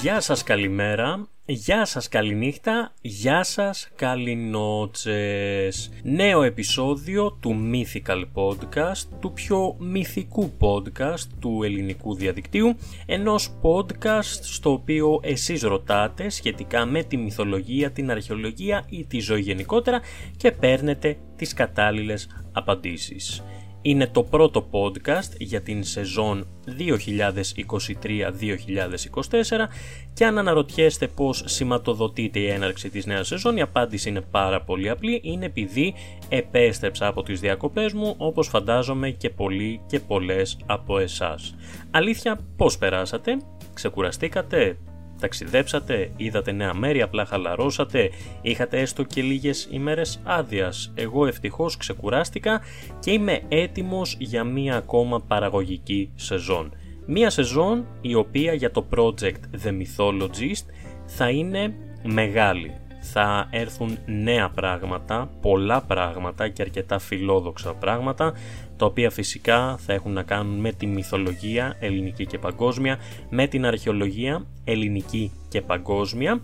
Γεια σας καλημέρα, γεια σας καληνύχτα, γεια σας καληνότσες. Νέο επεισόδιο του Mythical Podcast, του πιο μυθικού podcast του ελληνικού διαδικτύου, ενός podcast στο οποίο εσείς ρωτάτε σχετικά με τη μυθολογία, την αρχαιολογία ή τη ζωή γενικότερα και παίρνετε τις κατάλληλες απαντήσεις. Είναι το πρώτο podcast για την σεζόν 2023-2024 και αν αναρωτιέστε πώς σηματοδοτείται η έναρξη της νέας σεζόν η απάντηση είναι πάρα πολύ απλή είναι επειδή επέστρεψα από τις διακοπές μου όπως φαντάζομαι και πολλοί και πολλές από εσάς. Αλήθεια πώς περάσατε, ξεκουραστήκατε, Ταξιδέψατε, είδατε νέα μέρη, απλά χαλαρώσατε, είχατε έστω και λίγες ημέρες άδειας. Εγώ ευτυχώς ξεκουράστηκα και είμαι έτοιμος για μία ακόμα παραγωγική σεζόν. Μία σεζόν η οποία για το project The Mythologist θα είναι μεγάλη. Θα έρθουν νέα πράγματα, πολλά πράγματα και αρκετά φιλόδοξα πράγματα τα οποία φυσικά θα έχουν να κάνουν με τη μυθολογία ελληνική και παγκόσμια, με την αρχαιολογία ελληνική και παγκόσμια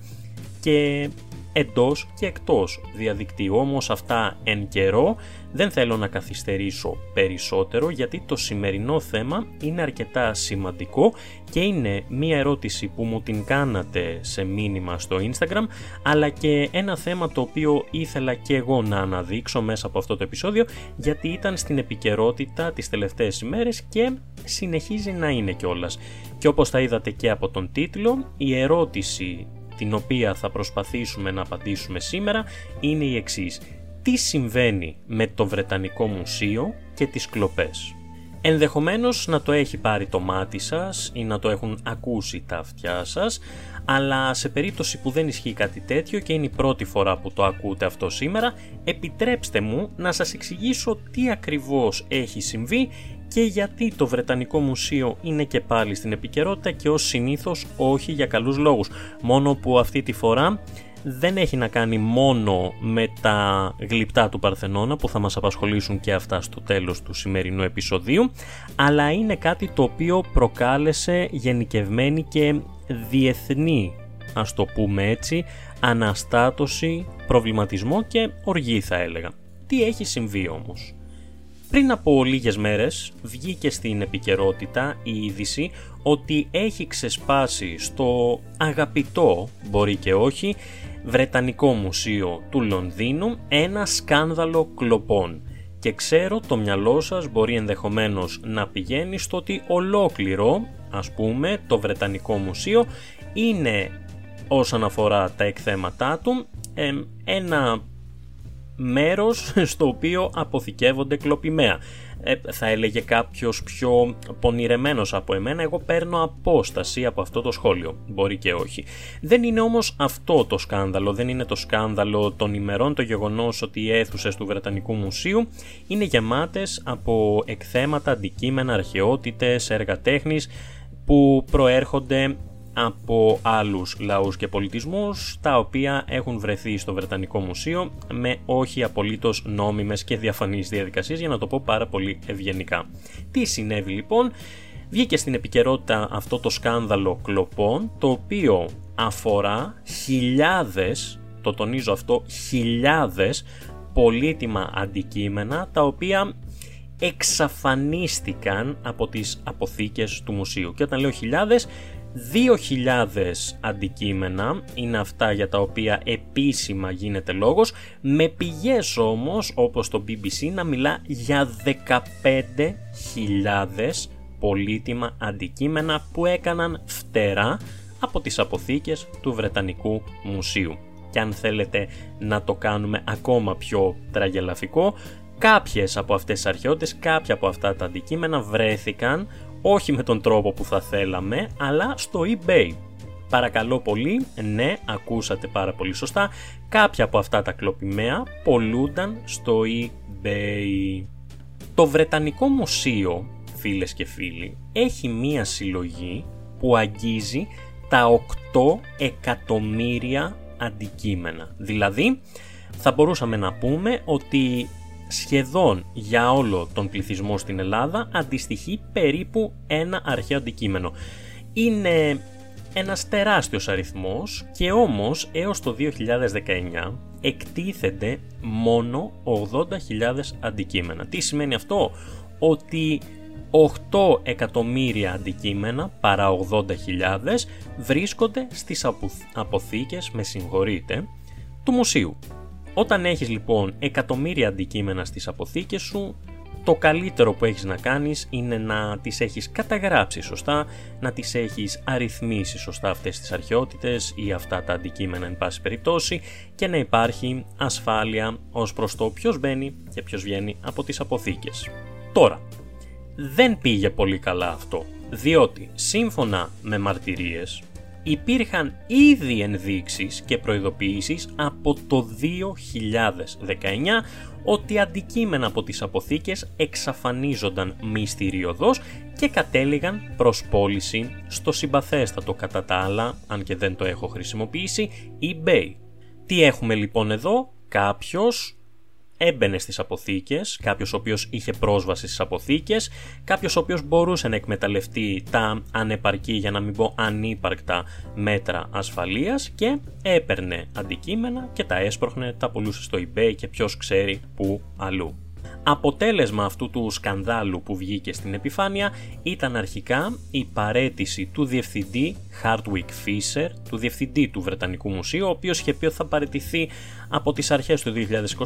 και εντός και εκτός διαδικτύου. Όμως αυτά εν καιρό δεν θέλω να καθυστερήσω περισσότερο γιατί το σημερινό θέμα είναι αρκετά σημαντικό και είναι μία ερώτηση που μου την κάνατε σε μήνυμα στο Instagram αλλά και ένα θέμα το οποίο ήθελα και εγώ να αναδείξω μέσα από αυτό το επεισόδιο γιατί ήταν στην επικαιρότητα τις τελευταίες ημέρες και συνεχίζει να είναι κιόλας. Και όπως θα είδατε και από τον τίτλο, η ερώτηση την οποία θα προσπαθήσουμε να απαντήσουμε σήμερα είναι η εξής. Τι συμβαίνει με το Βρετανικό Μουσείο και τις κλοπές. Ενδεχομένως να το έχει πάρει το μάτι σας ή να το έχουν ακούσει τα αυτιά σας, αλλά σε περίπτωση που δεν ισχύει κάτι τέτοιο και είναι η πρώτη φορά που το ακούτε αυτό σήμερα, επιτρέψτε μου να σας εξηγήσω τι ακριβώς έχει συμβεί και γιατί το Βρετανικό Μουσείο είναι και πάλι στην επικαιρότητα και ως συνήθως όχι για καλούς λόγους. Μόνο που αυτή τη φορά δεν έχει να κάνει μόνο με τα γλυπτά του Παρθενώνα που θα μας απασχολήσουν και αυτά στο τέλος του σημερινού επεισοδίου αλλά είναι κάτι το οποίο προκάλεσε γενικευμένη και διεθνή ας το πούμε έτσι αναστάτωση, προβληματισμό και οργή θα έλεγα. Τι έχει συμβεί όμως; Πριν από λίγες μέρες βγήκε στην επικαιρότητα η είδηση ότι έχει ξεσπάσει στο αγαπητό, μπορεί και όχι, Βρετανικό Μουσείο του Λονδίνου ένα σκάνδαλο κλοπών. Και ξέρω το μυαλό σας μπορεί ενδεχομένως να πηγαίνει στο ότι ολόκληρο, ας πούμε, το Βρετανικό Μουσείο είναι όσον αφορά τα εκθέματά του ένα μέρος στο οποίο αποθηκεύονται κλοπημαία. Ε, θα έλεγε κάποιος πιο πονηρεμένος από εμένα, εγώ παίρνω απόσταση από αυτό το σχόλιο. Μπορεί και όχι. Δεν είναι όμως αυτό το σκάνδαλο, δεν είναι το σκάνδαλο των ημερών, το γεγονός ότι οι αίθουσες του Βρετανικού Μουσείου είναι γεμάτες από εκθέματα, αντικείμενα, αρχαιότητες, έργα τέχνης που προέρχονται από άλλους λαούς και πολιτισμούς τα οποία έχουν βρεθεί στο Βρετανικό Μουσείο με όχι απολύτως νόμιμες και διαφανείς διαδικασίες για να το πω πάρα πολύ ευγενικά. Τι συνέβη λοιπόν, βγήκε στην επικαιρότητα αυτό το σκάνδαλο κλοπών το οποίο αφορά χιλιάδες, το τονίζω αυτό, χιλιάδες πολύτιμα αντικείμενα τα οποία εξαφανίστηκαν από τις αποθήκες του μουσείου. Και όταν λέω χιλιάδες 2.000 αντικείμενα είναι αυτά για τα οποία επίσημα γίνεται λόγος, με πηγές όμως όπως το BBC να μιλά για 15.000 πολύτιμα αντικείμενα που έκαναν φτερά από τις αποθήκες του Βρετανικού Μουσείου. Και αν θέλετε να το κάνουμε ακόμα πιο τραγελαφικό, κάποιες από αυτές τις αρχαιότητες, κάποια από αυτά τα αντικείμενα βρέθηκαν όχι με τον τρόπο που θα θέλαμε, αλλά στο eBay. Παρακαλώ πολύ, ναι, ακούσατε πάρα πολύ σωστά, κάποια από αυτά τα κλοπημαία πολλούνταν στο eBay. Το Βρετανικό Μουσείο, φίλες και φίλοι, έχει μία συλλογή που αγγίζει τα 8 εκατομμύρια αντικείμενα. Δηλαδή, θα μπορούσαμε να πούμε ότι σχεδόν για όλο τον πληθυσμό στην Ελλάδα αντιστοιχεί περίπου ένα αρχαίο αντικείμενο. Είναι ένας τεράστιος αριθμός και όμως έως το 2019 εκτίθενται μόνο 80.000 αντικείμενα. Τι σημαίνει αυτό; Ότι 8 εκατομμύρια αντικείμενα παρά 80.000 βρίσκονται στις αποθήκες, με συγχωρείτε, του μουσείου. Όταν έχεις λοιπόν εκατομμύρια αντικείμενα στις αποθήκες σου, το καλύτερο που έχεις να κάνεις είναι να τις έχεις καταγράψει σωστά, να τις έχεις αριθμίσει σωστά αυτές τις αρχαιότητες ή αυτά τα αντικείμενα εν πάση περιπτώσει και να υπάρχει ασφάλεια ως προς το ποιος μπαίνει και ποιος βγαίνει από τις αποθήκες. Τώρα, δεν πήγε πολύ καλά αυτό, διότι σύμφωνα με μαρτυρίες υπήρχαν ήδη ενδείξεις και προειδοποιήσεις από το 2019 ότι αντικείμενα από τις αποθήκες εξαφανίζονταν μυστηριωδώς και κατέληγαν προς πώληση στο συμπαθέστατο κατά τα άλλα, αν και δεν το έχω χρησιμοποιήσει, eBay. Τι έχουμε λοιπόν εδώ, κάποιος έμπαινε στις αποθήκες, κάποιος ο οποίος είχε πρόσβαση στις αποθήκες, κάποιος ο οποίος μπορούσε να εκμεταλλευτεί τα ανεπαρκή για να μην πω ανύπαρκτα μέτρα ασφαλείας και έπαιρνε αντικείμενα και τα έσπροχνε, τα πουλούσε στο eBay και ποιος ξέρει που αλλού. Αποτέλεσμα αυτού του σκανδάλου που βγήκε στην επιφάνεια ήταν αρχικά η παρέτηση του διευθυντή Hardwick Fisher, του διευθυντή του Βρετανικού Μουσείου, ο οποίος είχε πει ότι θα παρετηθεί από τις αρχές του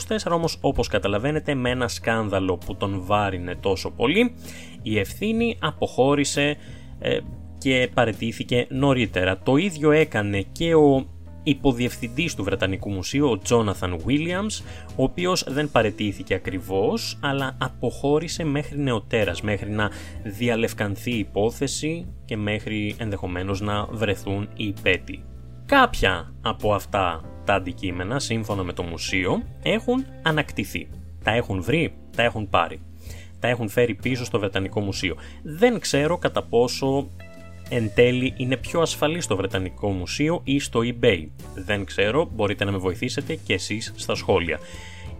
2024, όμως όπως καταλαβαίνετε με ένα σκάνδαλο που τον βάρινε τόσο πολύ, η ευθύνη αποχώρησε ε, και παρετήθηκε νωρίτερα. Το ίδιο έκανε και ο υποδιευθυντής του Βρετανικού Μουσείου, ο Jonathan Williams, ο οποίος δεν παρετήθηκε ακριβώς, αλλά αποχώρησε μέχρι νεοτέρας, μέχρι να διαλευκανθεί η υπόθεση και μέχρι ενδεχομένως να βρεθούν οι υπέτοι. Κάποια από αυτά τα αντικείμενα, σύμφωνα με το μουσείο, έχουν ανακτηθεί. Τα έχουν βρει, τα έχουν πάρει. Τα έχουν φέρει πίσω στο Βρετανικό Μουσείο. Δεν ξέρω κατά πόσο εν τέλει είναι πιο ασφαλή στο Βρετανικό Μουσείο ή στο eBay. Δεν ξέρω, μπορείτε να με βοηθήσετε και εσείς στα σχόλια.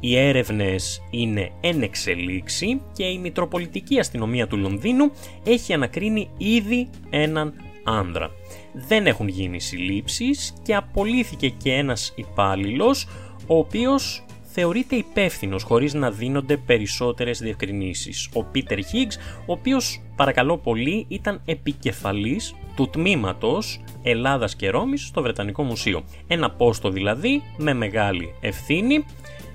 Οι έρευνες είναι εν εξελίξη και η Μητροπολιτική Αστυνομία του Λονδίνου έχει ανακρίνει ήδη έναν άνδρα. Δεν έχουν γίνει συλλήψεις και απολύθηκε και ένας υπάλληλος ο οποίος θεωρείται υπεύθυνος χωρίς να δίνονται περισσότερες διευκρινήσεις. Ο Πίτερ Higgs, ο οποίος παρακαλώ πολύ ήταν επικεφαλής του τμήματος Ελλάδας και Ρώμης στο Βρετανικό Μουσείο. Ένα πόστο δηλαδή με μεγάλη ευθύνη.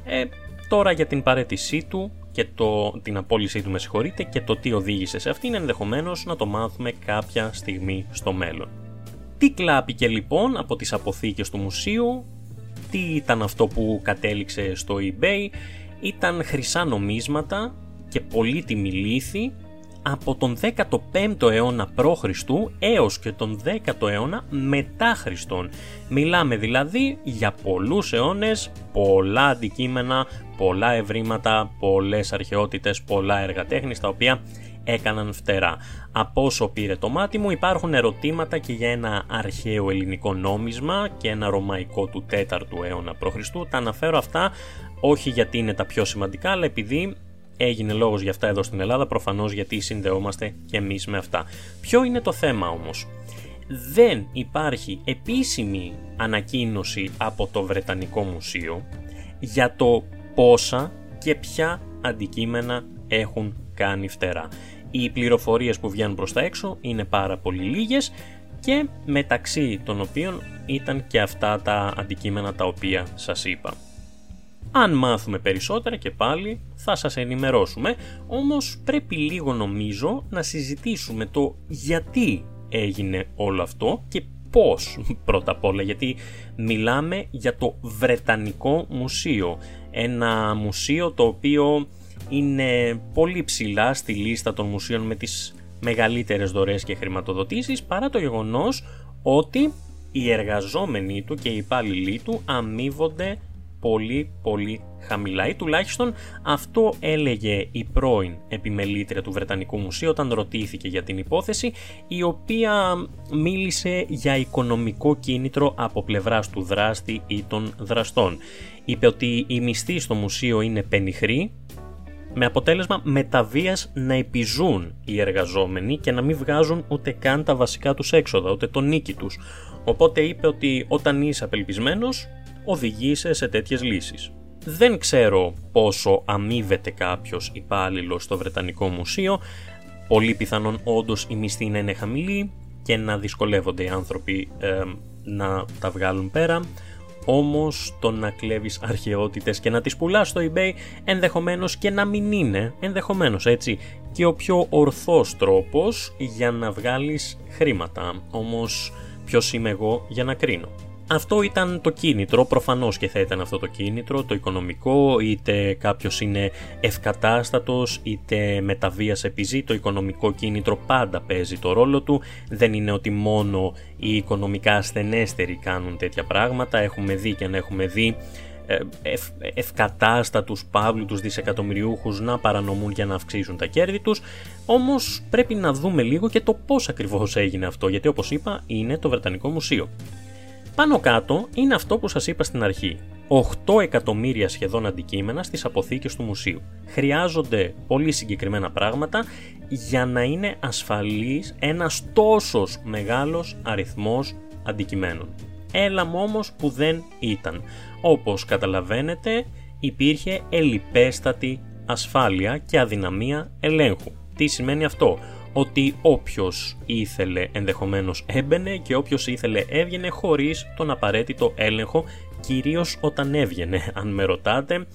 Ε, τώρα για την παρέτησή του και το, την απόλυσή του με συγχωρείτε και το τι οδήγησε σε αυτήν ενδεχομένως να το μάθουμε κάποια στιγμή στο μέλλον. Τι κλάπηκε λοιπόν από τις αποθήκες του μουσείου, τι ήταν αυτό που κατέληξε στο eBay, ήταν χρυσά νομίσματα και πολύτιμη λύθη από τον 15ο αιώνα π.Χ. έως και τον 10ο αιώνα μετά Χριστόν. Μιλάμε δηλαδή για πολλούς αιώνες, πολλά αντικείμενα, πολλά ευρήματα, πολλές αρχαιότητες, πολλά έργα τέχνης τα οποία έκαναν φτερά. Από όσο πήρε το μάτι μου υπάρχουν ερωτήματα και για ένα αρχαίο ελληνικό νόμισμα και ένα ρωμαϊκό του 4ου αιώνα π.Χ. Τα αναφέρω αυτά όχι γιατί είναι τα πιο σημαντικά αλλά επειδή έγινε λόγος για αυτά εδώ στην Ελλάδα προφανώς γιατί συνδεόμαστε και εμείς με αυτά. Ποιο είναι το θέμα όμως; Δεν υπάρχει επίσημη ανακοίνωση από το Βρετανικό Μουσείο για το πόσα και ποια αντικείμενα έχουν κάνει φτερά. Οι πληροφορίες που βγαίνουν προς τα έξω είναι πάρα πολύ λίγες και μεταξύ των οποίων ήταν και αυτά τα αντικείμενα τα οποία σας είπα. Αν μάθουμε περισσότερα και πάλι θα σας ενημερώσουμε, όμως πρέπει λίγο νομίζω να συζητήσουμε το γιατί έγινε όλο αυτό και πώς πρώτα απ' όλα, γιατί μιλάμε για το Βρετανικό Μουσείο, ένα μουσείο το οποίο είναι πολύ ψηλά στη λίστα των μουσείων με τις μεγαλύτερες δωρεές και χρηματοδοτήσεις παρά το γεγονός ότι οι εργαζόμενοι του και οι υπάλληλοι του αμείβονται πολύ πολύ χαμηλά ή τουλάχιστον αυτό έλεγε η πρώην επιμελήτρια του Βρετανικού Μουσείου όταν ρωτήθηκε για την υπόθεση η οποία μίλησε για οικονομικό κίνητρο από πλευράς του δράστη ή των δραστών. Είπε ότι η μισθή στο μουσείο είναι πενιχρή με αποτέλεσμα μεταβίας να επιζούν οι εργαζόμενοι και να μην βγάζουν ούτε καν τα βασικά τους έξοδα, ούτε το νίκη τους. Οπότε είπε ότι όταν είσαι απελπισμένος, οδηγείσαι σε τέτοιες λύσεις. Δεν ξέρω πόσο αμείβεται κάποιος υπάλληλος στο Βρετανικό Μουσείο, πολύ πιθανόν όντως η μισθή να είναι χαμηλή και να δυσκολεύονται οι άνθρωποι ε, να τα βγάλουν πέρα όμως το να κλέβεις αρχαιότητες και να τις πουλάς στο eBay ενδεχομένως και να μην είναι, ενδεχομένως έτσι, και ο πιο ορθός τρόπος για να βγάλεις χρήματα. Όμως ποιος είμαι εγώ για να κρίνω; Αυτό ήταν το κίνητρο, προφανώς και θα ήταν αυτό το κίνητρο, το οικονομικό, είτε κάποιος είναι ευκατάστατος, είτε μεταβίας επιζεί, το οικονομικό κίνητρο πάντα παίζει το ρόλο του, δεν είναι ότι μόνο οι οικονομικά ασθενέστεροι κάνουν τέτοια πράγματα, έχουμε δει και αν έχουμε δει ε, ευ, ευκατάστατους παύλου δισεκατομμυριούχους να παρανομούν για να αυξήσουν τα κέρδη τους. Όμως πρέπει να δούμε λίγο και το πώς ακριβώς έγινε αυτό γιατί όπως είπα είναι το Βρετανικό Μουσείο πάνω κάτω είναι αυτό που σας είπα στην αρχή. 8 εκατομμύρια σχεδόν αντικείμενα στις αποθήκες του μουσείου. Χρειάζονται πολύ συγκεκριμένα πράγματα για να είναι ασφαλής ένας τόσος μεγάλος αριθμός αντικειμένων. Έλα όμως που δεν ήταν. Όπως καταλαβαίνετε υπήρχε ελιπέστατη ασφάλεια και αδυναμία ελέγχου. Τι σημαίνει αυτό; Ότι όποιος ήθελε ενδεχομένως έμπαινε και όποιος ήθελε έβγαινε χωρίς τον απαραίτητο έλεγχο, κυρίως όταν έβγαινε. Αν με ρωτάτε,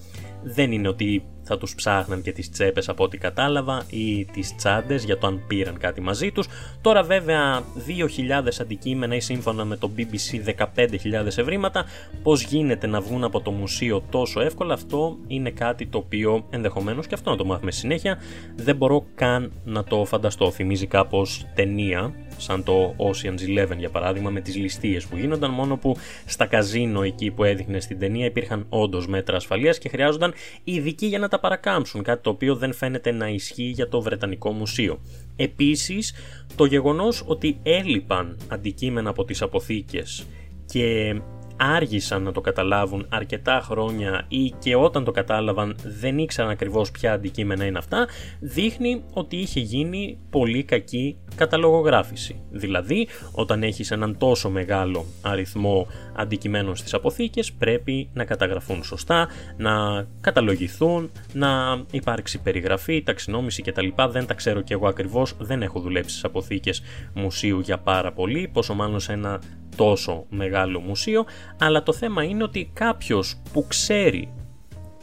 δεν είναι ότι θα τους ψάχναν και τις τσέπες από ό,τι κατάλαβα ή τις τσάντες για το αν πήραν κάτι μαζί τους. Τώρα βέβαια 2.000 αντικείμενα ή σύμφωνα με το BBC 15.000 ευρήματα πώς γίνεται να βγουν από το μουσείο τόσο εύκολα αυτό είναι κάτι το οποίο ενδεχομένως και αυτό να το μάθουμε συνέχεια δεν μπορώ καν να το φανταστώ. Θυμίζει κάπως ταινία σαν το Ocean's Eleven για παράδειγμα με τις ληστείες που γίνονταν μόνο που στα καζίνο εκεί που έδειχνε στην ταινία υπήρχαν όντως μέτρα ασφαλείας και χρειάζονταν ειδικοί για να τα παρακάμψουν κάτι το οποίο δεν φαίνεται να ισχύει για το Βρετανικό Μουσείο. Επίσης το γεγονός ότι έλειπαν αντικείμενα από τις αποθήκες και άργησαν να το καταλάβουν αρκετά χρόνια ή και όταν το κατάλαβαν δεν ήξεραν ακριβώς ποια αντικείμενα είναι αυτά, δείχνει ότι είχε γίνει πολύ κακή καταλογογράφηση. Δηλαδή, όταν έχεις έναν τόσο μεγάλο αριθμό αντικειμένων στις αποθήκες, πρέπει να καταγραφούν σωστά, να καταλογηθούν, να υπάρξει περιγραφή, ταξινόμηση κτλ. Δεν τα ξέρω κι εγώ ακριβώς, δεν έχω δουλέψει στις αποθήκες μουσείου για πάρα πολύ, πόσο μάλλον σε ένα τόσο μεγάλο μουσείο, αλλά το θέμα είναι ότι κάποιος που ξέρει,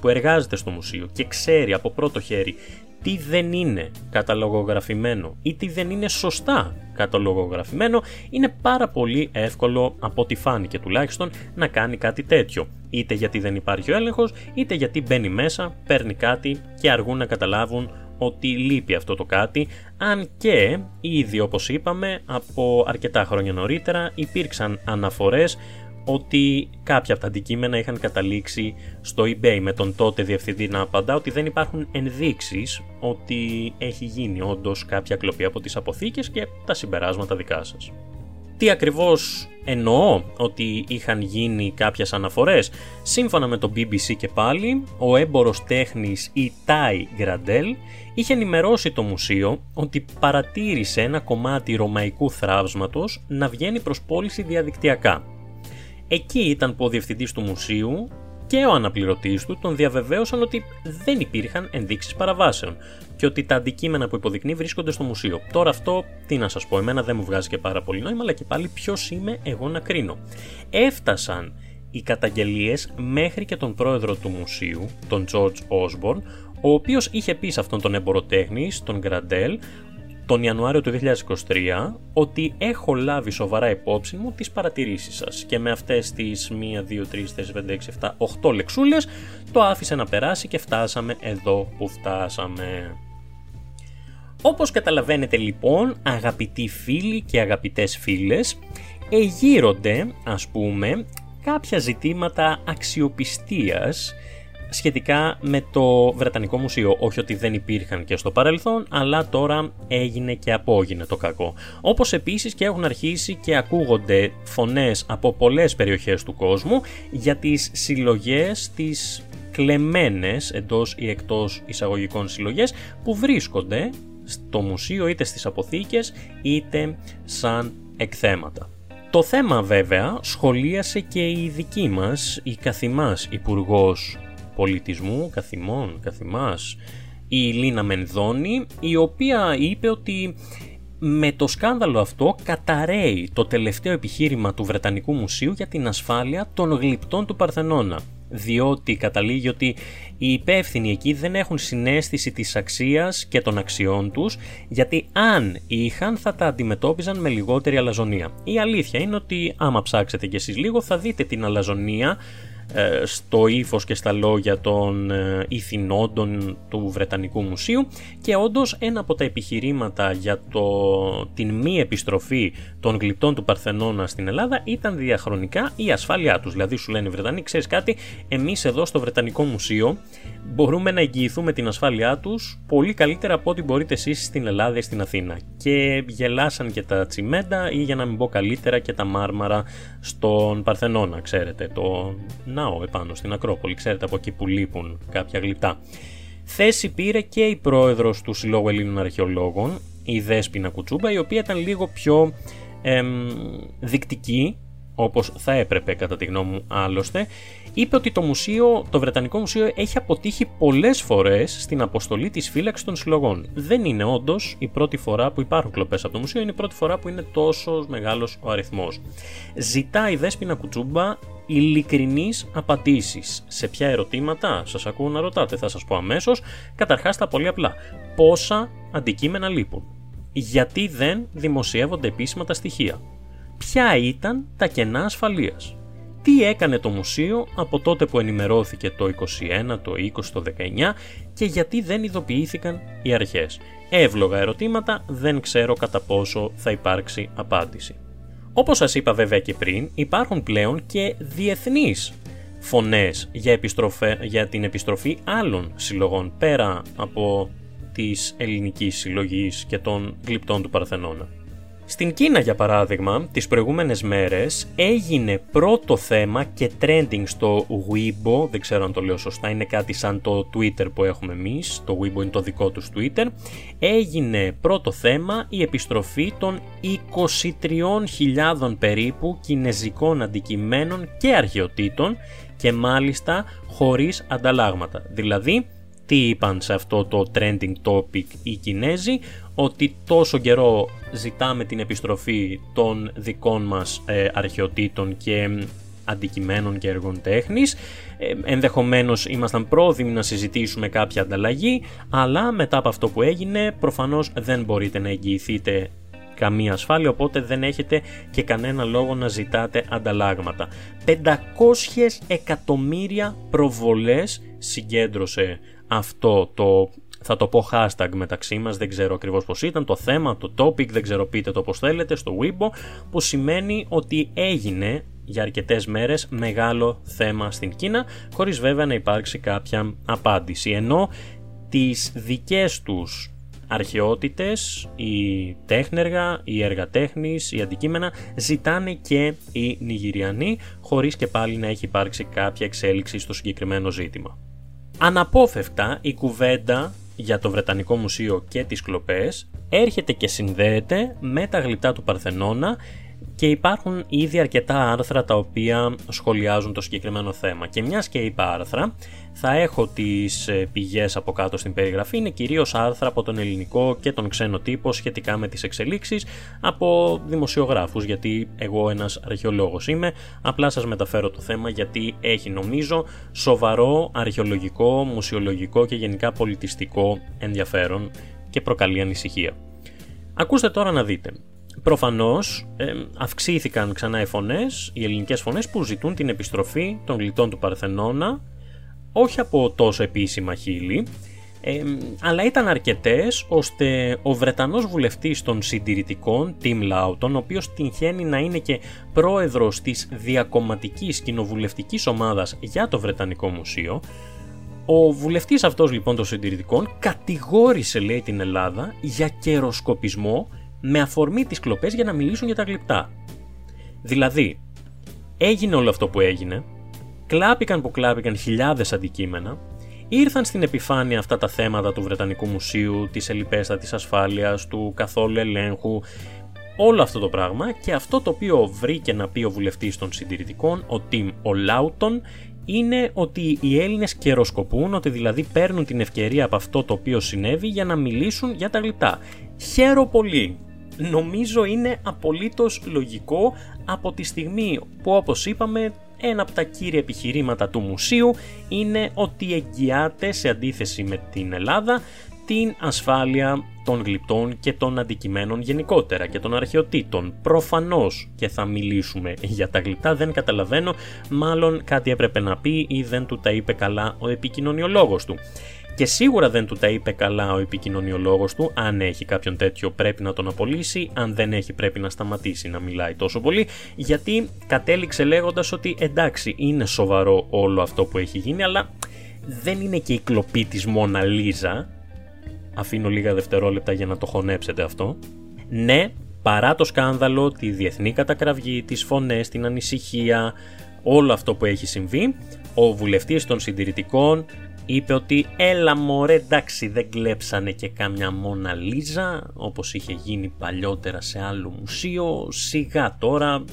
που εργάζεται στο μουσείο και ξέρει από πρώτο χέρι τι δεν είναι καταλογογραφημένο ή τι δεν είναι σωστά καταλογογραφημένο, είναι πάρα πολύ εύκολο από ό,τι φάνηκε τουλάχιστον να κάνει κάτι τέτοιο. Είτε γιατί δεν υπάρχει ο έλεγχος, είτε γιατί μπαίνει μέσα, παίρνει κάτι και αργούν να καταλάβουν ότι λείπει αυτό το κάτι, αν και ήδη όπως είπαμε από αρκετά χρόνια νωρίτερα υπήρξαν αναφορές ότι κάποια από τα αντικείμενα είχαν καταλήξει στο eBay με τον τότε διευθυντή να απαντά ότι δεν υπάρχουν ενδείξεις ότι έχει γίνει όντως κάποια κλοπή από τις αποθήκες και τα συμπεράσματα δικά σας. Τι ακριβώς εννοώ ότι είχαν γίνει κάποιες αναφορές; Σύμφωνα με το BBC και πάλι, ο έμπορος τέχνης Ιτάι Γκραντέλ είχε ενημερώσει το μουσείο ότι παρατήρησε ένα κομμάτι ρωμαϊκού θράψματος να βγαίνει προς πώληση διαδικτυακά. Εκεί ήταν που ο διευθυντής του μουσείου και ο αναπληρωτής του τον διαβεβαίωσαν ότι δεν υπήρχαν ενδείξεις παραβάσεων, και ότι τα αντικείμενα που υποδεικνύει βρίσκονται στο μουσείο. Τώρα αυτό, τι να σας πω, εμένα δεν μου βγάζει και πάρα πολύ νόημα, αλλά και πάλι ποιος είμαι εγώ να κρίνω. Έφτασαν οι καταγγελίες μέχρι και τον πρόεδρο του μουσείου, τον George Osborne, ο οποίος είχε πει σε αυτόν τον εμποροτέχνη, τον Γκραντέλ, τον Ιανουάριο του 2023 ότι έχω λάβει σοβαρά υπόψη μου τις παρατηρήσεις σας και με αυτές τις 1, 2, 3, 4, 5, 6, 7, 8 λεξούλες το άφησε να περάσει και φτάσαμε εδώ που φτάσαμε. Όπως καταλαβαίνετε λοιπόν αγαπητοί φίλοι και αγαπητές φίλες εγείρονται ας πούμε κάποια ζητήματα αξιοπιστίας σχετικά με το Βρετανικό Μουσείο. Όχι ότι δεν υπήρχαν και στο παρελθόν, αλλά τώρα έγινε και απόγεινε το κακό. Όπως επίσης και έχουν αρχίσει και ακούγονται φωνές από πολλές περιοχές του κόσμου για τις συλλογές, τις κλεμμένες εντός ή εκτός εισαγωγικών συλλογές που βρίσκονται στο μουσείο είτε στις αποθήκες είτε σαν εκθέματα. Το θέμα βέβαια σχολίασε και η δική μας, η καθημάς υπουργός Πολιτισμού, καθημών, καθημάς, η Λίνα Μενδώνη, η οποία είπε ότι με το σκάνδαλο αυτό καταραίει το τελευταίο επιχείρημα του Βρετανικού Μουσείου για την ασφάλεια των γλυπτών του Παρθενώνα διότι καταλήγει ότι οι υπεύθυνοι εκεί δεν έχουν συνέστηση της αξίας και των αξιών τους γιατί αν είχαν θα τα αντιμετώπιζαν με λιγότερη αλαζονία. Η αλήθεια είναι ότι άμα ψάξετε κι εσείς λίγο θα δείτε την αλαζονία ε, στο ύφος και στα λόγια των ε, ηθινόντων του Βρετανικού Μουσείου και όντως ένα από τα επιχειρήματα για το, την μη επιστροφή των γλυπτών του Παρθενώνα στην Ελλάδα ήταν διαχρονικά η ασφάλειά τους. Δηλαδή σου λένε οι Βρετανοί, ξέρεις κάτι, εμείς εδώ στο Βρετανικό Μουσείο μπορούμε να εγγυηθούμε την ασφάλειά τους πολύ καλύτερα από ό,τι μπορείτε εσείς στην Ελλάδα ή στην Αθήνα. Και γελάσαν και τα τσιμέντα ή για να μην πω καλύτερα και τα μάρμαρα στον Παρθενώνα, ξέρετε, το ναό επάνω στην Ακρόπολη, ξέρετε από εκεί που λείπουν κάποια γλυπτά. Θέση πήρε και η πρόεδρος του Συλλόγου Ελλήνων Αρχαιολόγων, η Δέσποινα Κουτσούμπα, η οποία ήταν λίγο πιο εμ, δεικτική, όπως θα έπρεπε κατά τη γνώμη μου άλλωστε, είπε ότι το, μουσείο, το Βρετανικό Μουσείο έχει αποτύχει πολλές φορές στην αποστολή της φύλαξης των συλλογών. Δεν είναι όντως η πρώτη φορά που υπάρχουν κλοπές από το μουσείο, είναι η πρώτη φορά που είναι τόσος μεγάλος ο αριθμός. Ζητά η Δέσποινα Κουτσούμπα ειλικρινείς απαντήσεις. Σε ποια ερωτήματα σας ακούω να ρωτάτε, θα σας πω αμέσως. Καταρχάς τα πολύ απλά. Πόσα αντικείμενα λείπουν; Γιατί δεν δημοσιεύονται επίσημα τα στοιχεία; Ποια ήταν τα κενά ασφαλείας τι έκανε το μουσείο από τότε που ενημερώθηκε το 21, το 20, το 19 και γιατί δεν ειδοποιήθηκαν οι αρχές. Εύλογα ερωτήματα, δεν ξέρω κατά πόσο θα υπάρξει απάντηση. Όπως σας είπα βέβαια και πριν, υπάρχουν πλέον και διεθνείς φωνές για, για την επιστροφή άλλων συλλογών πέρα από της ελληνικής συλλογής και των γλυπτών του Παρθενώνα. Στην Κίνα για παράδειγμα, τις προηγούμενες μέρες έγινε πρώτο θέμα και trending στο Weibo, δεν ξέρω αν το λέω σωστά, είναι κάτι σαν το Twitter που έχουμε εμείς, το Weibo είναι το δικό τους Twitter, έγινε πρώτο θέμα η επιστροφή των 23.000 περίπου κινέζικων αντικειμένων και αρχαιοτήτων και μάλιστα χωρίς ανταλλάγματα. Δηλαδή, τι είπαν σε αυτό το trending topic οι Κινέζοι, ότι τόσο καιρό ζητάμε την επιστροφή των δικών μας ε, αρχαιοτήτων και αντικειμένων και έργων τέχνης. Ε, ενδεχομένως ήμασταν πρόθυμοι να συζητήσουμε κάποια ανταλλαγή, αλλά μετά από αυτό που έγινε προφανώς δεν μπορείτε να εγγυηθείτε καμία ασφάλεια, οπότε δεν έχετε και κανένα λόγο να ζητάτε ανταλλάγματα. 500 εκατομμύρια προβολές συγκέντρωσε αυτό το θα το πω hashtag μεταξύ μας, δεν ξέρω ακριβώς πώς ήταν, το θέμα, το topic, δεν ξέρω πείτε το πώς θέλετε, στο Weibo, που σημαίνει ότι έγινε για αρκετές μέρες μεγάλο θέμα στην Κίνα, χωρίς βέβαια να υπάρξει κάποια απάντηση. Ενώ τις δικές τους αρχαιότητες, οι τέχνεργα, οι έργα τέχνης, οι αντικείμενα ζητάνε και οι Νιγηριανοί χωρίς και πάλι να έχει υπάρξει κάποια εξέλιξη στο συγκεκριμένο ζήτημα. Αναπόφευκτα η κουβέντα για το Βρετανικό Μουσείο και τις κλοπές έρχεται και συνδέεται με τα γλυπτά του Παρθενώνα και υπάρχουν ήδη αρκετά άρθρα τα οποία σχολιάζουν το συγκεκριμένο θέμα. Και μιας και είπα άρθρα, θα έχω τις ε, πηγές από κάτω στην περιγραφή, είναι κυρίως άρθρα από τον ελληνικό και τον ξένο τύπο σχετικά με τις εξελίξεις από δημοσιογράφους, γιατί εγώ ένας αρχαιολόγος είμαι, απλά σας μεταφέρω το θέμα γιατί έχει νομίζω σοβαρό αρχαιολογικό, μουσιολογικό και γενικά πολιτιστικό ενδιαφέρον και προκαλεί ανησυχία. Ακούστε τώρα να δείτε. Προφανώς ε, αυξήθηκαν ξανά οι φωνές, οι ελληνικές φωνές που ζητούν την επιστροφή των γλιτών του Παρθενώνα, όχι από τόσο επίσημα χείλη, ε, αλλά ήταν αρκετές ώστε ο Βρετανός βουλευτής των συντηρητικών, Tim Lawton, ο οποίος τυχαίνει να είναι και πρόεδρος της διακομματικής κοινοβουλευτικής ομάδας για το Βρετανικό Μουσείο, ο βουλευτής αυτός λοιπόν των συντηρητικών κατηγόρησε λέει την Ελλάδα για καιροσκοπισμό με αφορμή τις κλοπές για να μιλήσουν για τα γλυπτά. Δηλαδή, έγινε όλο αυτό που έγινε, κλάπηκαν που κλάπηκαν χιλιάδες αντικείμενα, ήρθαν στην επιφάνεια αυτά τα θέματα του Βρετανικού Μουσείου, της ελληπέστατης ασφάλειας, του καθόλου ελέγχου, όλο αυτό το πράγμα και αυτό το οποίο βρήκε να πει ο βουλευτής των συντηρητικών, ο Τιμ Ολάουτον, είναι ότι οι Έλληνες καιροσκοπούν, ότι δηλαδή παίρνουν την ευκαιρία από αυτό το οποίο συνέβη για να μιλήσουν για τα γλυπτά. Χαίρο πολύ. Νομίζω είναι απολύτως λογικό από τη στιγμή που όπως είπαμε ένα από τα κύρια επιχειρήματα του μουσείου είναι ότι εγγυάται σε αντίθεση με την Ελλάδα την ασφάλεια των γλυπτών και των αντικειμένων γενικότερα και των αρχαιοτήτων. Προφανώς και θα μιλήσουμε για τα γλυπτά, δεν καταλαβαίνω, μάλλον κάτι έπρεπε να πει ή δεν του τα είπε καλά ο επικοινωνιολόγος του. Και σίγουρα δεν του τα είπε καλά ο επικοινωνιολόγος του, αν έχει κάποιον τέτοιο πρέπει να τον απολύσει, αν δεν έχει πρέπει να σταματήσει να μιλάει τόσο πολύ, γιατί κατέληξε λέγοντας ότι εντάξει είναι σοβαρό όλο αυτό που έχει γίνει, αλλά δεν είναι και η κλοπή της Μόνα Λίζα, αφήνω λίγα δευτερόλεπτα για να το χωνέψετε αυτό. Ναι, παρά το σκάνδαλο, τη διεθνή κατακραυγή, τις φωνές, την ανησυχία, όλο αυτό που έχει συμβεί, ο βουλευτής των συντηρητικών είπε ότι έλα μωρέ εντάξει δεν κλέψανε και κάμια Μόνα Λίζα όπως είχε γίνει παλιότερα σε άλλο μουσείο, σιγά τώρα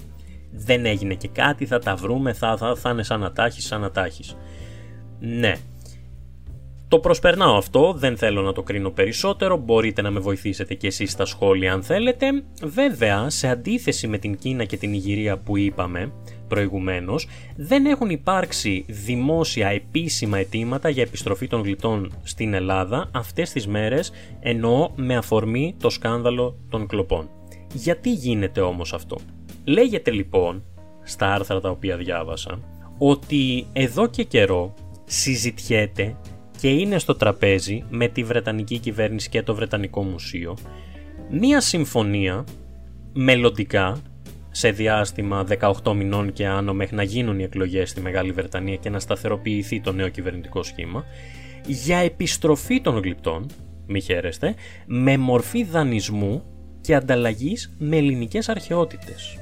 δεν έγινε και κάτι, θα τα βρούμε, θα, θα, θα είναι σαν να τάχεις, σαν να τάχεις. Ναι, το προσπερνάω αυτό, δεν θέλω να το κρίνω περισσότερο, μπορείτε να με βοηθήσετε και εσείς στα σχόλια αν θέλετε. Βέβαια, σε αντίθεση με την Κίνα και την Ιγυρία που είπαμε προηγουμένως, δεν έχουν υπάρξει δημόσια επίσημα αιτήματα για επιστροφή των γλιτών στην Ελλάδα αυτές τις μέρες, εννοώ με αφορμή το σκάνδαλο των κλοπών. Γιατί γίνεται όμως αυτό; Λέγεται λοιπόν, στα άρθρα τα οποία διάβασα, ότι εδώ και καιρό συζητιέται και είναι στο τραπέζι με τη Βρετανική κυβέρνηση και το Βρετανικό Μουσείο μία συμφωνία μελλοντικά σε διάστημα 18 μηνών και άνω μέχρι να γίνουν οι εκλογές στη Μεγάλη Βρετανία και να σταθεροποιηθεί το νέο κυβερνητικό σχήμα για επιστροφή των γλυπτών, μη χαίρεστε, με μορφή δανεισμού και ανταλλαγής με ελληνικές αρχαιότητες.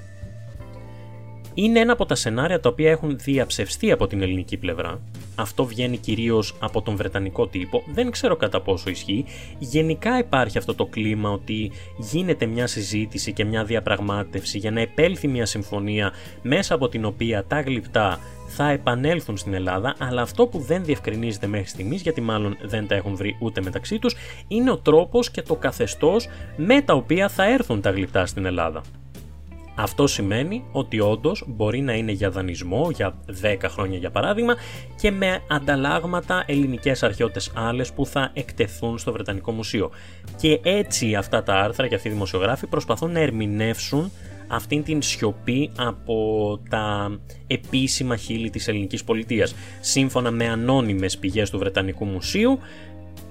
Είναι ένα από τα σενάρια τα οποία έχουν διαψευστεί από την ελληνική πλευρά αυτό βγαίνει κυρίως από τον Βρετανικό τύπο, δεν ξέρω κατά πόσο ισχύει. Γενικά υπάρχει αυτό το κλίμα ότι γίνεται μια συζήτηση και μια διαπραγμάτευση για να επέλθει μια συμφωνία μέσα από την οποία τα γλυπτά θα επανέλθουν στην Ελλάδα, αλλά αυτό που δεν διευκρινίζεται μέχρι στιγμής, γιατί μάλλον δεν τα έχουν βρει ούτε μεταξύ τους, είναι ο τρόπος και το καθεστώς με τα οποία θα έρθουν τα γλυπτά στην Ελλάδα. Αυτό σημαίνει ότι όντως μπορεί να είναι για δανεισμό για 10 χρόνια για παράδειγμα και με ανταλλάγματα ελληνικές αρχαιότητες άλλες που θα εκτεθούν στο Βρετανικό Μουσείο. Και έτσι αυτά τα άρθρα και αυτοί οι δημοσιογράφοι προσπαθούν να ερμηνεύσουν αυτήν την σιωπή από τα επίσημα χείλη της ελληνικής πολιτείας. Σύμφωνα με ανώνυμες πηγές του Βρετανικού Μουσείου,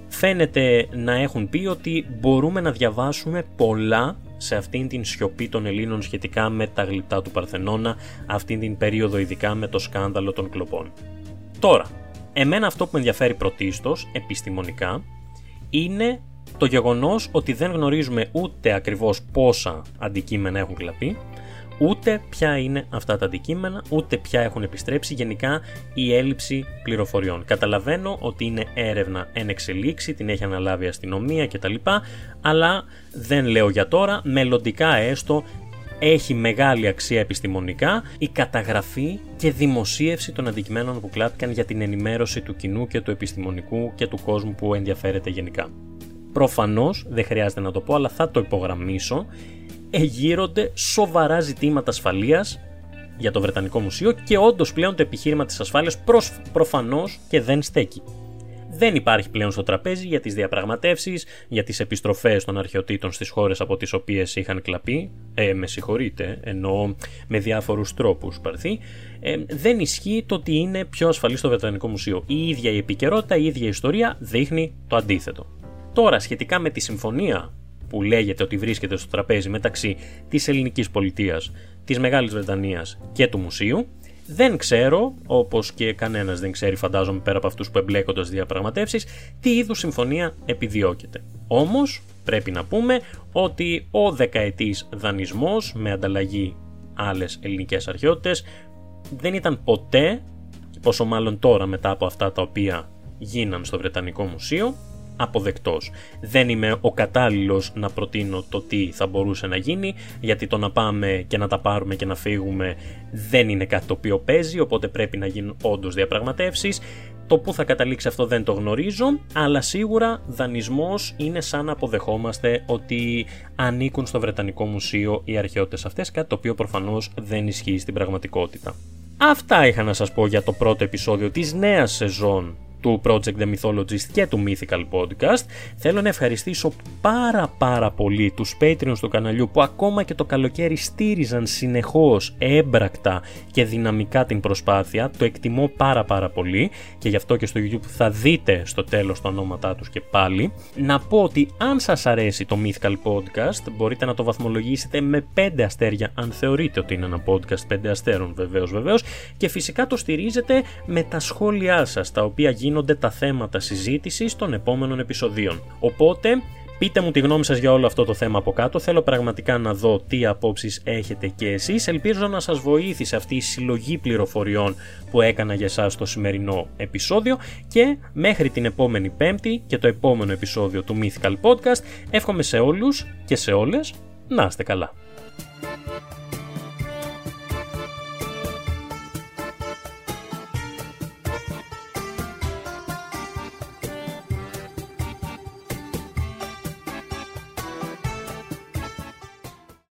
φαίνεται να έχουν πει ότι μπορούμε να διαβάσουμε πολλά σε αυτήν την σιωπή των Ελλήνων σχετικά με τα γλυπτά του Παρθενώνα, αυτήν την περίοδο ειδικά με το σκάνδαλο των κλοπών. Τώρα, εμένα αυτό που με ενδιαφέρει πρωτίστως, επιστημονικά, είναι το γεγονός ότι δεν γνωρίζουμε ούτε ακριβώς πόσα αντικείμενα έχουν κλαπεί, ούτε ποια είναι αυτά τα αντικείμενα, ούτε ποια έχουν επιστρέψει, γενικά η έλλειψη πληροφοριών. Καταλαβαίνω ότι είναι έρευνα εν εξελίξη, την έχει αναλάβει η αστυνομία κτλ. Αλλά δεν λέω για τώρα, μελλοντικά έστω έχει μεγάλη αξία επιστημονικά η καταγραφή και δημοσίευση των αντικειμένων που κλάπηκαν για την ενημέρωση του κοινού και του επιστημονικού και του κόσμου που ενδιαφέρεται γενικά. Προφανώς, δεν χρειάζεται να το πω, αλλά θα το υπογραμμίσω, εγείρονται σοβαρά ζητήματα ασφαλείας για το Βρετανικό Μουσείο και όντως πλέον το επιχείρημα της ασφάλειας προφ, προφανώς και δεν στέκει. Δεν υπάρχει πλέον στο τραπέζι για τις διαπραγματεύσεις, για τις επιστροφές των αρχαιοτήτων στις χώρες από τις οποίες είχαν κλαπεί, ε, με συγχωρείτε, ενώ με διάφορους τρόπους παρθεί, ε, δεν ισχύει το ότι είναι πιο ασφαλή στο Βρετανικό Μουσείο. Η ίδια η επικαιρότητα, η ίδια η ιστορία δείχνει το αντίθετο. Τώρα, σχετικά με τη συμφωνία που λέγεται ότι βρίσκεται στο τραπέζι μεταξύ της ελληνικής πολιτείας, της Μεγάλης Βρετανίας και του Μουσείου, δεν ξέρω, όπως και κανένας δεν ξέρει φαντάζομαι πέρα από αυτούς που εμπλέκονται στις διαπραγματεύσεις, τι είδους συμφωνία επιδιώκεται. Όμως πρέπει να πούμε ότι ο δεκαετής δανεισμός με ανταλλαγή άλλες ελληνικές αρχαιότητες δεν ήταν ποτέ πόσο μάλλον τώρα μετά από αυτά τα οποία γίναν στο Βρετανικό Μουσείο, αποδεκτός. Δεν είμαι ο κατάλληλος να προτείνω το τι θα μπορούσε να γίνει, γιατί το να πάμε και να τα πάρουμε και να φύγουμε δεν είναι κάτι το οποίο παίζει, οπότε πρέπει να γίνουν όντως διαπραγματεύσεις. Το που θα καταλήξει αυτό δεν το γνωρίζω, αλλά σίγουρα δανεισμός είναι σαν να αποδεχόμαστε ότι ανήκουν στο Βρετανικό Μουσείο οι αρχαιότητες αυτές, κάτι το οποίο προφανώς δεν ισχύει στην πραγματικότητα. Αυτά είχα να σας πω για το πρώτο επεισόδιο της νέας σεζόν του Project The Mythologist και του Mythical Podcast. Θέλω να ευχαριστήσω πάρα πάρα πολύ τους Patreons του καναλιού που ακόμα και το καλοκαίρι στήριζαν συνεχώς έμπρακτα και δυναμικά την προσπάθεια. Το εκτιμώ πάρα πάρα πολύ και γι' αυτό και στο YouTube θα δείτε στο τέλος τα ονόματά τους και πάλι. Να πω ότι αν σας αρέσει το Mythical Podcast μπορείτε να το βαθμολογήσετε με 5 αστέρια αν θεωρείτε ότι είναι ένα podcast 5 αστέρων βεβαίως βεβαίως και φυσικά το στηρίζετε με τα σχόλιά σας τα οποία γίνονται γίνονται τα θέματα συζήτησης των επόμενων επεισοδίων. Οπότε Πείτε μου τη γνώμη σας για όλο αυτό το θέμα από κάτω. Θέλω πραγματικά να δω τι απόψεις έχετε και εσείς. Ελπίζω να σας βοήθησε αυτή η συλλογή πληροφοριών που έκανα για εσάς στο σημερινό επεισόδιο και μέχρι την επόμενη πέμπτη και το επόμενο επεισόδιο του Mythical Podcast εύχομαι σε όλους και σε όλες να είστε καλά.